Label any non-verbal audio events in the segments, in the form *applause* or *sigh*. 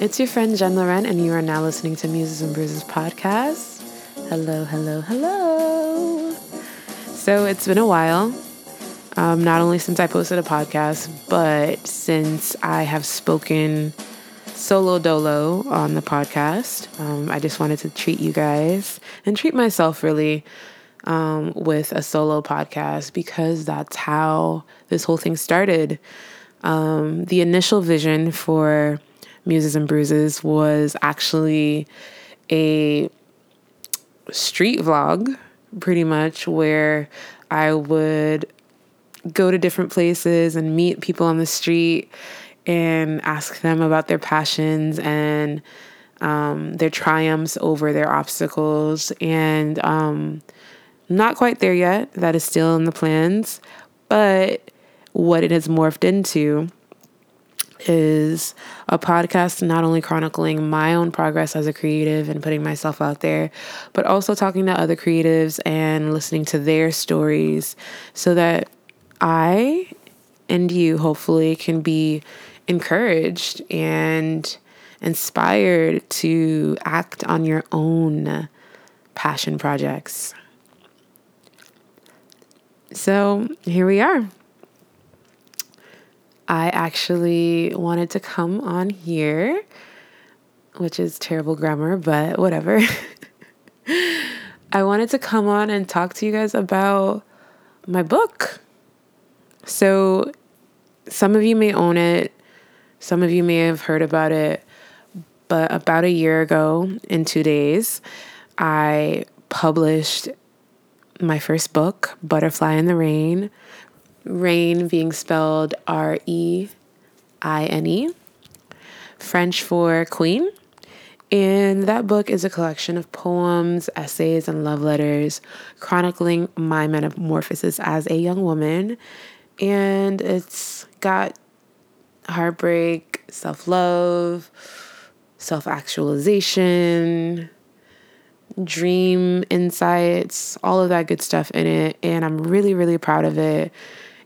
It's your friend Jen Loren, and you are now listening to Muses and Bruises podcast. Hello, hello, hello. So it's been a while, um, not only since I posted a podcast, but since I have spoken solo dolo on the podcast. Um, I just wanted to treat you guys and treat myself really um, with a solo podcast because that's how this whole thing started. Um, the initial vision for Muses and Bruises was actually a street vlog, pretty much, where I would go to different places and meet people on the street and ask them about their passions and um, their triumphs over their obstacles. And um, not quite there yet. That is still in the plans. But what it has morphed into is a podcast not only chronicling my own progress as a creative and putting myself out there, but also talking to other creatives and listening to their stories so that I and you hopefully can be encouraged and inspired to act on your own passion projects. So here we are. I actually wanted to come on here, which is terrible grammar, but whatever. *laughs* I wanted to come on and talk to you guys about my book. So, some of you may own it, some of you may have heard about it, but about a year ago, in two days, I published my first book, Butterfly in the Reine, Reine being spelled R E I N E, French for queen. And that book is a collection of poems, essays, and love letters chronicling my metamorphosis as a young woman. And it's got heartbreak, self love, self actualization, dream insights, all of that good stuff in it. And I'm really, really proud of it.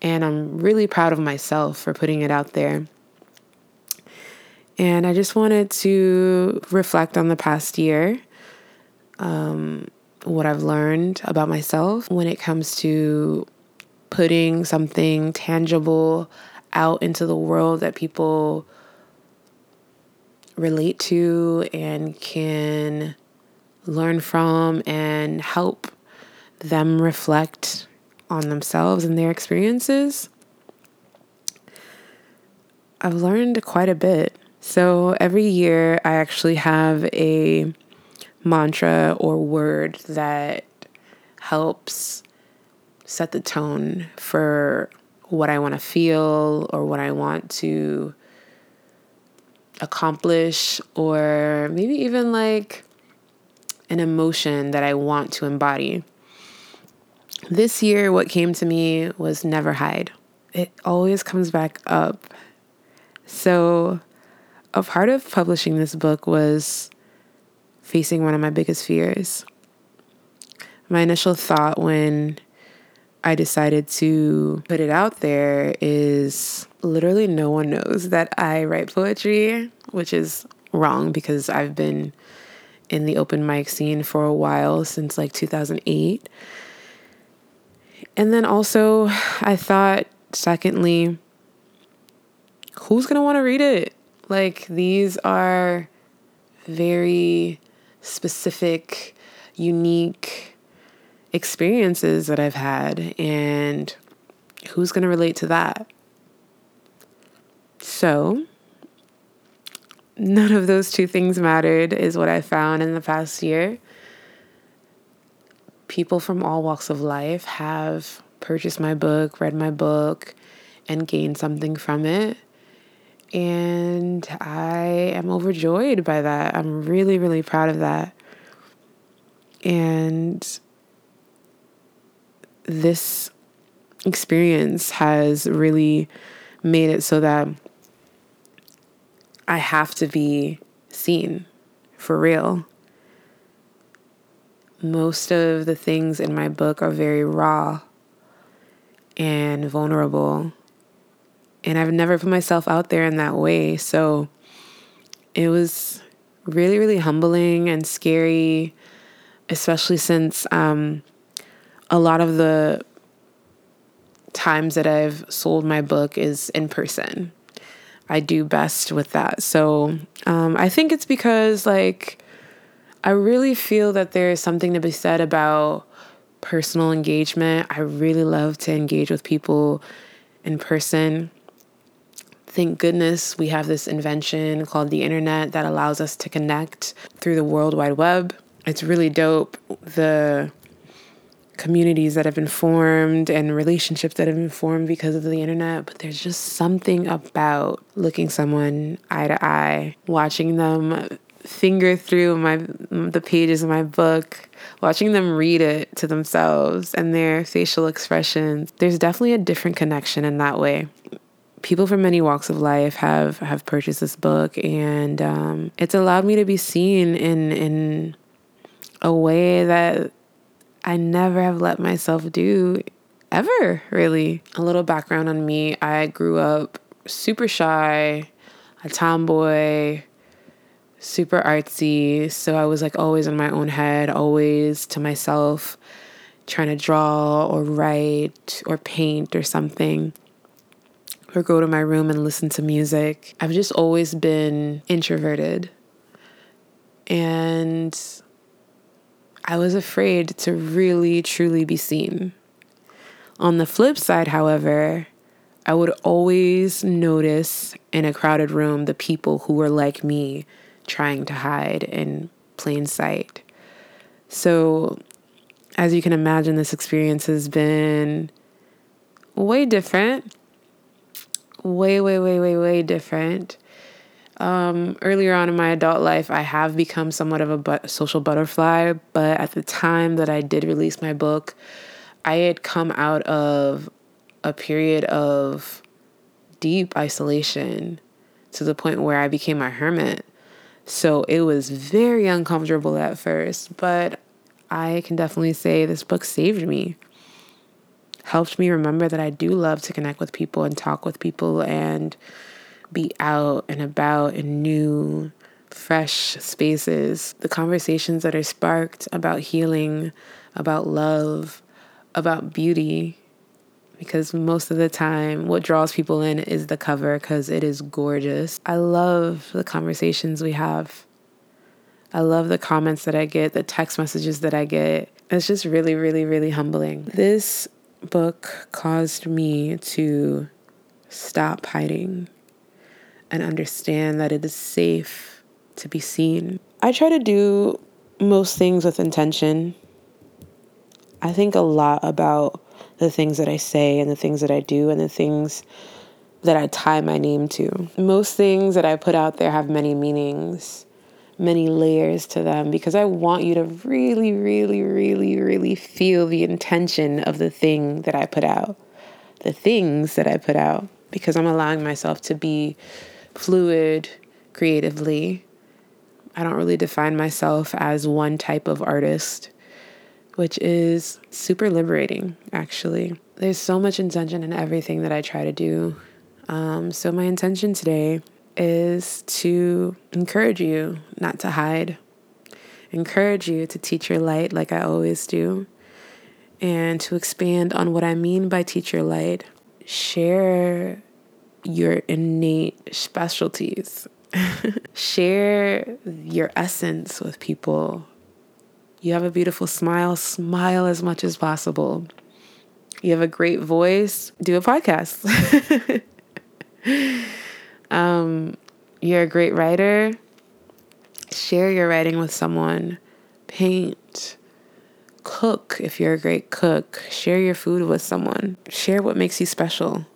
And I'm really proud of myself for putting it out there. And I just wanted to reflect on the past year, um, what I've learned about myself when it comes to putting something tangible out into the world that people relate to and can learn from and help them reflect on themselves and their experiences, I've learned quite a bit. So every year, I actually have a mantra or word that helps set the tone for what I want to feel or what I want to accomplish, or maybe even like an emotion that I want to embody. This year, what came to me was never hide. It always comes back up. So, a part of publishing this book was facing one of my biggest fears. My initial thought when I decided to put it out there is literally no one knows that I write poetry, which is wrong because I've been in the open mic scene for a while since like 2008. And then also, I thought, secondly, who's going to want to read it? Like, these are very specific, unique experiences that I've had, and who's going to relate to that? So, none of those two things mattered, is what I found in the past year people from all walks of life have purchased my book, read my book, and gained something from it. And I am overjoyed by that. I'm really, really proud of that. And this experience has really made it so that I have to be seen for real most of the things in my book are very raw and vulnerable. And I've never put myself out there in that way. So it was really, really humbling and scary, especially since um, a lot of the times that I've sold my book is in person. I do best with that. So um, I think it's because, like, I really feel that there is something to be said about personal engagement. I really love to engage with people in person. Thank goodness we have this invention called the internet that allows us to connect through the World Wide Web. It's really dope. The communities that have been formed and relationships that have been formed because of the internet, but there's just something about looking someone eye to eye, watching them finger through my the pages of my book, watching them read it to themselves and their facial expressions. There's definitely a different connection in that way. People from many walks of life have have purchased this book, and um, it's allowed me to be seen in in a way that I never have let myself do ever, really. A little background on me I grew up super shy, a tomboy, super artsy. So I was like always in my own head, always to myself, trying to draw or write or paint or something. Or go to my room and listen to music. I've just always been introverted. And I was afraid to really, truly be seen. On the flip side, however, I would always notice in a crowded room the people who were like me trying to hide in plain sight. So, as you can imagine, this experience has been way different. Way, way, way, way, way different. Um, earlier on in my adult life, I have become somewhat of a but- social butterfly, but at the time that I did release my book, I had come out of a period of deep isolation to the point where I became a hermit. So it was very uncomfortable at first, but I can definitely say this book saved me. Helped me remember that I do love to connect with people and talk with people and be out and about in new, fresh spaces. The conversations that are sparked about healing, about love, about beauty. Because most of the time, what draws people in is the cover because it is gorgeous. I love the conversations we have. I love the comments that I get, the text messages that I get. It's just really, really, really humbling. This book caused me to stop hiding and understand that it is safe to be seen. I try to do most things with intention. I think a lot about the things that I say and the things that I do and the things that I tie my name to. Most things that I put out there have many meanings, many layers to them because I want you to really, really, really, really feel the intention of the thing that I put out, the things that I put out, because I'm allowing myself to be fluid creatively. I don't really define myself as one type of artist, which is super liberating, actually. There's so much intention in everything that I try to do. Um, so, my intention today is to encourage you not to hide, encourage you to teach your light like I always do, and to expand on what I mean by teach your light. Share your innate specialties. *laughs* Share your essence with people. You have a beautiful smile, smile as much as possible. You have a great voice, do a podcast. *laughs* um, you're a great writer, share your writing with someone. Paint, cook if you're a great cook. Share your food with someone. Share what makes you special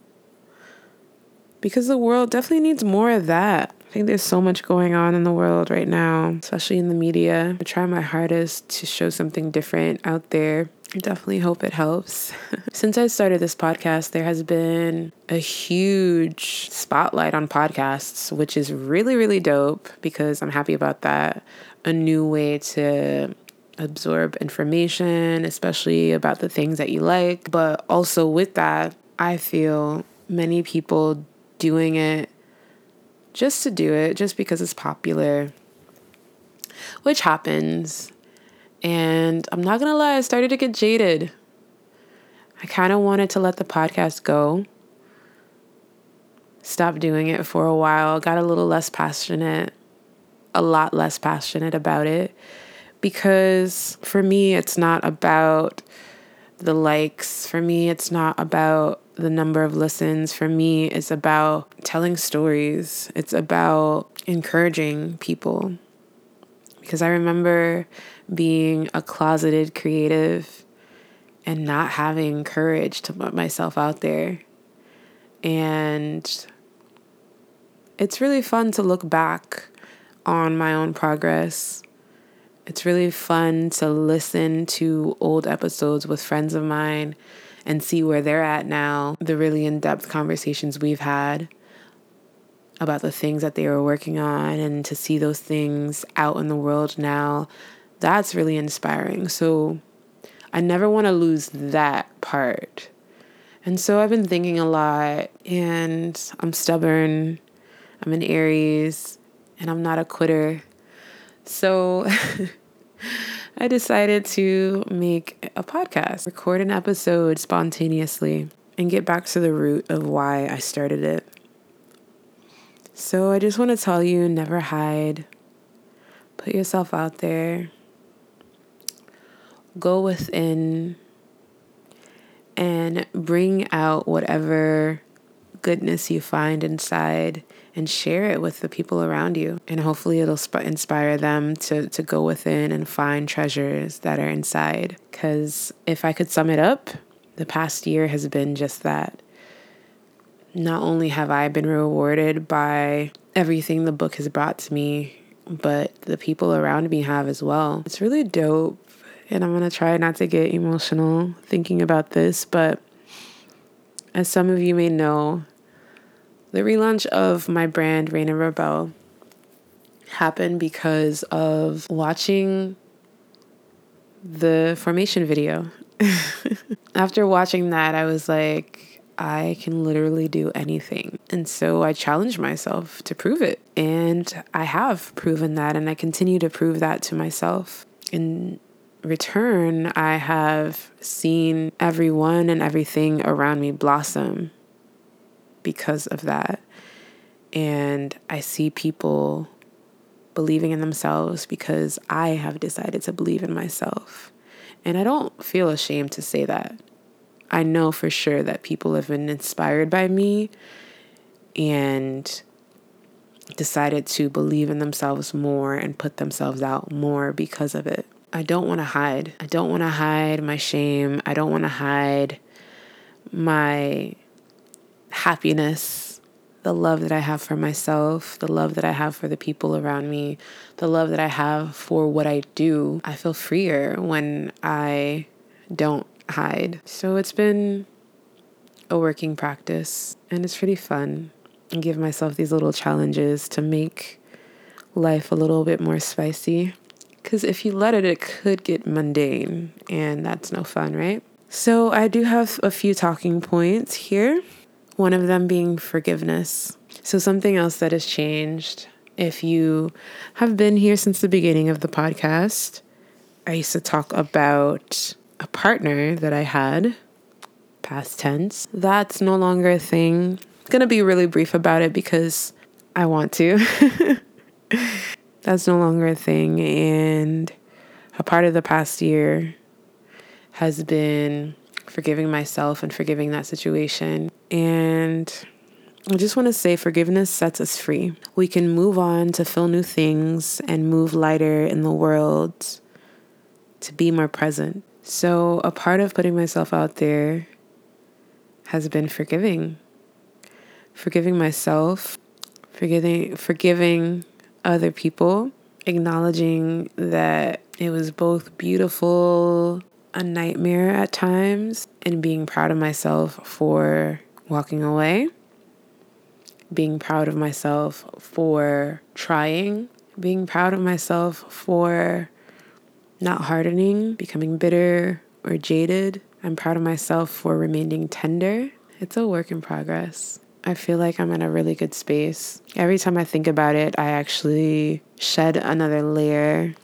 because the world definitely needs more of that. I think there's so much going on in the world right now, especially in the media. I try my hardest to show something different out there. I definitely hope it helps. *laughs* Since I started this podcast, there has been a huge spotlight on podcasts, which is really, really dope because I'm happy about that. A new way to absorb information, especially about the things that you like. But also with that, I feel many people doing it just to do it, just because it's popular, which happens. And I'm not gonna lie, I started to get jaded. I kind of wanted to let the podcast go. Stop doing it for a while, got a little less passionate, a lot less passionate about it. Because for me, it's not about the likes. For me, it's not about the number of listens. For me, is about telling stories, it's about encouraging people. Because I remember being a closeted creative and not having courage to put myself out there. And it's really fun to look back on my own progress. It's really fun to listen to old episodes with friends of mine and see where they're at now, the really in depth conversations we've had about the things that they were working on, and to see those things out in the world now. That's really inspiring. So, I never want to lose that part. And so I've been thinking a lot, and I'm stubborn. I'm an Aries, and I'm not a quitter. So *laughs* I decided to make a podcast, record an episode spontaneously, and get back to the root of why I started it. So I just want to tell you never hide, put yourself out there. Go within and bring out whatever goodness you find inside and share it with the people around you. And hopefully, it'll sp- inspire them to, to go within and find treasures that are inside. Because if I could sum it up, the past year has been just that. Not only have I been rewarded by everything the book has brought to me, but the people around me have as well. It's really dope and I'm going to try not to get emotional thinking about this, but as some of you may know, the relaunch of my brand, Raina Rebel, happened because of watching the formation video. *laughs* After watching that, I was like, I can literally do anything. And so I challenged myself to prove it. And I have proven that, and I continue to prove that to myself. In return, I have seen everyone and everything around me blossom because of that. And I see people believing in themselves because I have decided to believe in myself. And I don't feel ashamed to say that. I know for sure that people have been inspired by me and decided to believe in themselves more and put themselves out more because of it. I don't want to hide. I don't want to hide my shame. I don't want to hide my happiness, the love that I have for myself, the love that I have for the people around me, the love that I have for what I do. I feel freer when I don't hide. So it's been a working practice and it's pretty fun. I give myself these little challenges to make life a little bit more spicy. Because if you let it, it could get mundane, and that's no fun, right? So, I do have a few talking points here, one of them being forgiveness. So, something else that has changed. If you have been here since the beginning of the podcast, I used to talk about a partner that I had, past tense. That's no longer a thing. I'm gonna be really brief about it because I want to. *laughs* that's no longer a thing. And a part of the past year has been forgiving myself and forgiving that situation. And I just want to say forgiveness sets us free. We can move on to fill new things and move lighter in the world to be more present. So, a part of putting myself out there has been forgiving. Forgiving myself, forgiving forgiving other people, acknowledging that it was both beautiful, a nightmare at times, and being proud of myself for walking away, being proud of myself for trying, being proud of myself for not hardening, becoming bitter or jaded. I'm proud of myself for remaining tender. It's a work in progress. I feel like I'm in a really good space. Every time I think about it, I actually shed another layer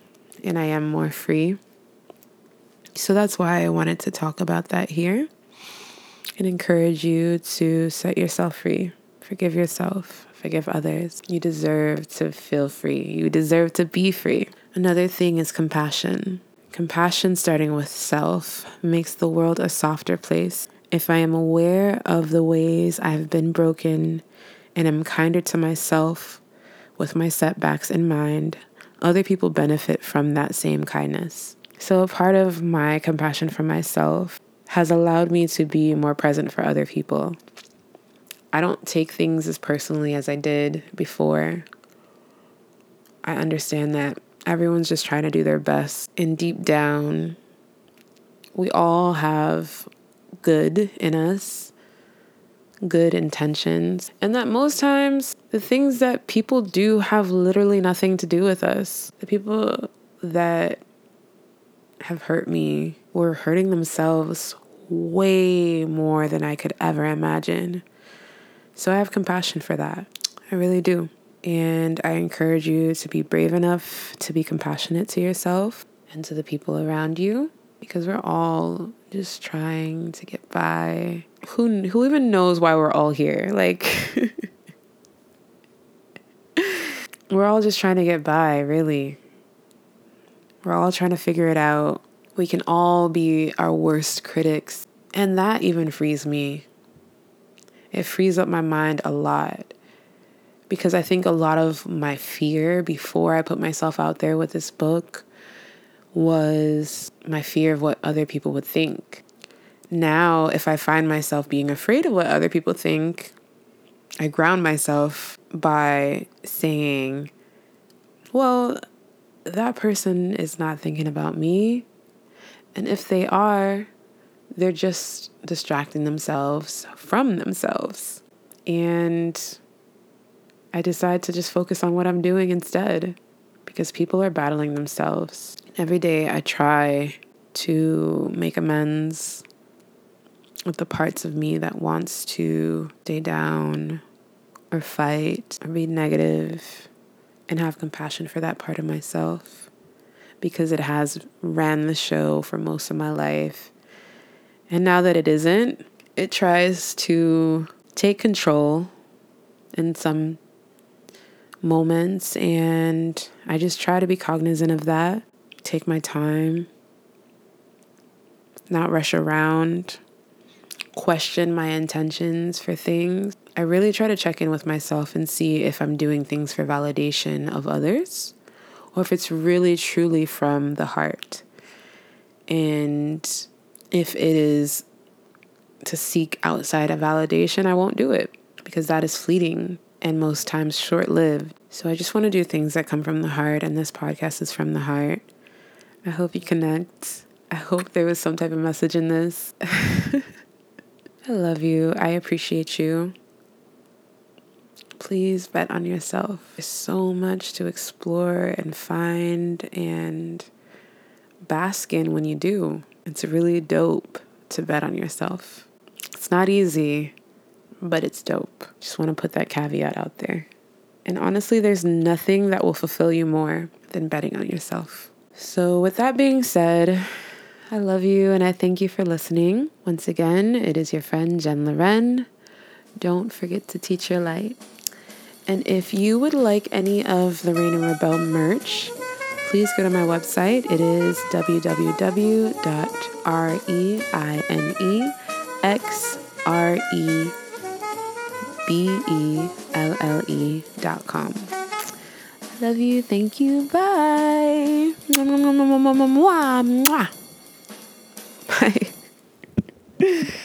and I am more free. So that's why I wanted to talk about that here and encourage you to set yourself free. Forgive yourself, forgive others. You deserve to feel free, you deserve to be free. Another thing is compassion. Compassion, starting with self, makes the world a softer place. If I am aware of the ways I have been broken and am kinder to myself with my setbacks in mind, other people benefit from that same kindness. So, part of my compassion for myself has allowed me to be more present for other people. I don't take things as personally as I did before. I understand that everyone's just trying to do their best. And deep down, we all have good in us, good intentions, and that most times the things that people do have literally nothing to do with us. The people that have hurt me were hurting themselves way more than I could ever imagine. So I have compassion for that. I really do. And I encourage you to be brave enough to be compassionate to yourself and to the people around you because we're all just trying to get by. Who who even knows why we're all here? Like *laughs* we're all just trying to get by, really. We're all trying to figure it out. We can all be our worst critics. And that even frees me. It frees up my mind a lot. Because I think a lot of my fear before I put myself out there with this book was my fear of what other people would think. Now, if I find myself being afraid of what other people think, I ground myself by saying, well, that person is not thinking about me. And if they are, they're just distracting themselves from themselves. And I decide to just focus on what I'm doing instead because people are battling themselves. Every day I try to make amends with the parts of me that wants to stay down or fight or be negative and have compassion for that part of myself because it has ran the show for most of my life. And now that it isn't, it tries to take control in some moments. And I just try to be cognizant of that, take my time, not rush around, question my intentions for things. I really try to check in with myself and see if I'm doing things for validation of others or if it's really truly from the heart. And if it is to seek outside of validation, I won't do it because that is fleeting and most times short lived. So I just want to do things that come from the heart, and this podcast is from the heart. I hope you connect. I hope there was some type of message in this. *laughs* I love you. I appreciate you. Please bet on yourself. There's so much to explore and find and bask in when you do. It's really dope to bet on yourself. It's not easy, but it's dope. Just want to put that caveat out there. And honestly, there's nothing that will fulfill you more than betting on yourself. So, with that being said, I love you and I thank you for listening. Once again, it is your friend Jen Loren. Don't forget to teach your light. And if you would like any of the Reine and Rebelle merch, please go to my website. It is www.reinexrebe B-E-L-L-E.com. Love you. Thank you. Bye. Bye. *laughs*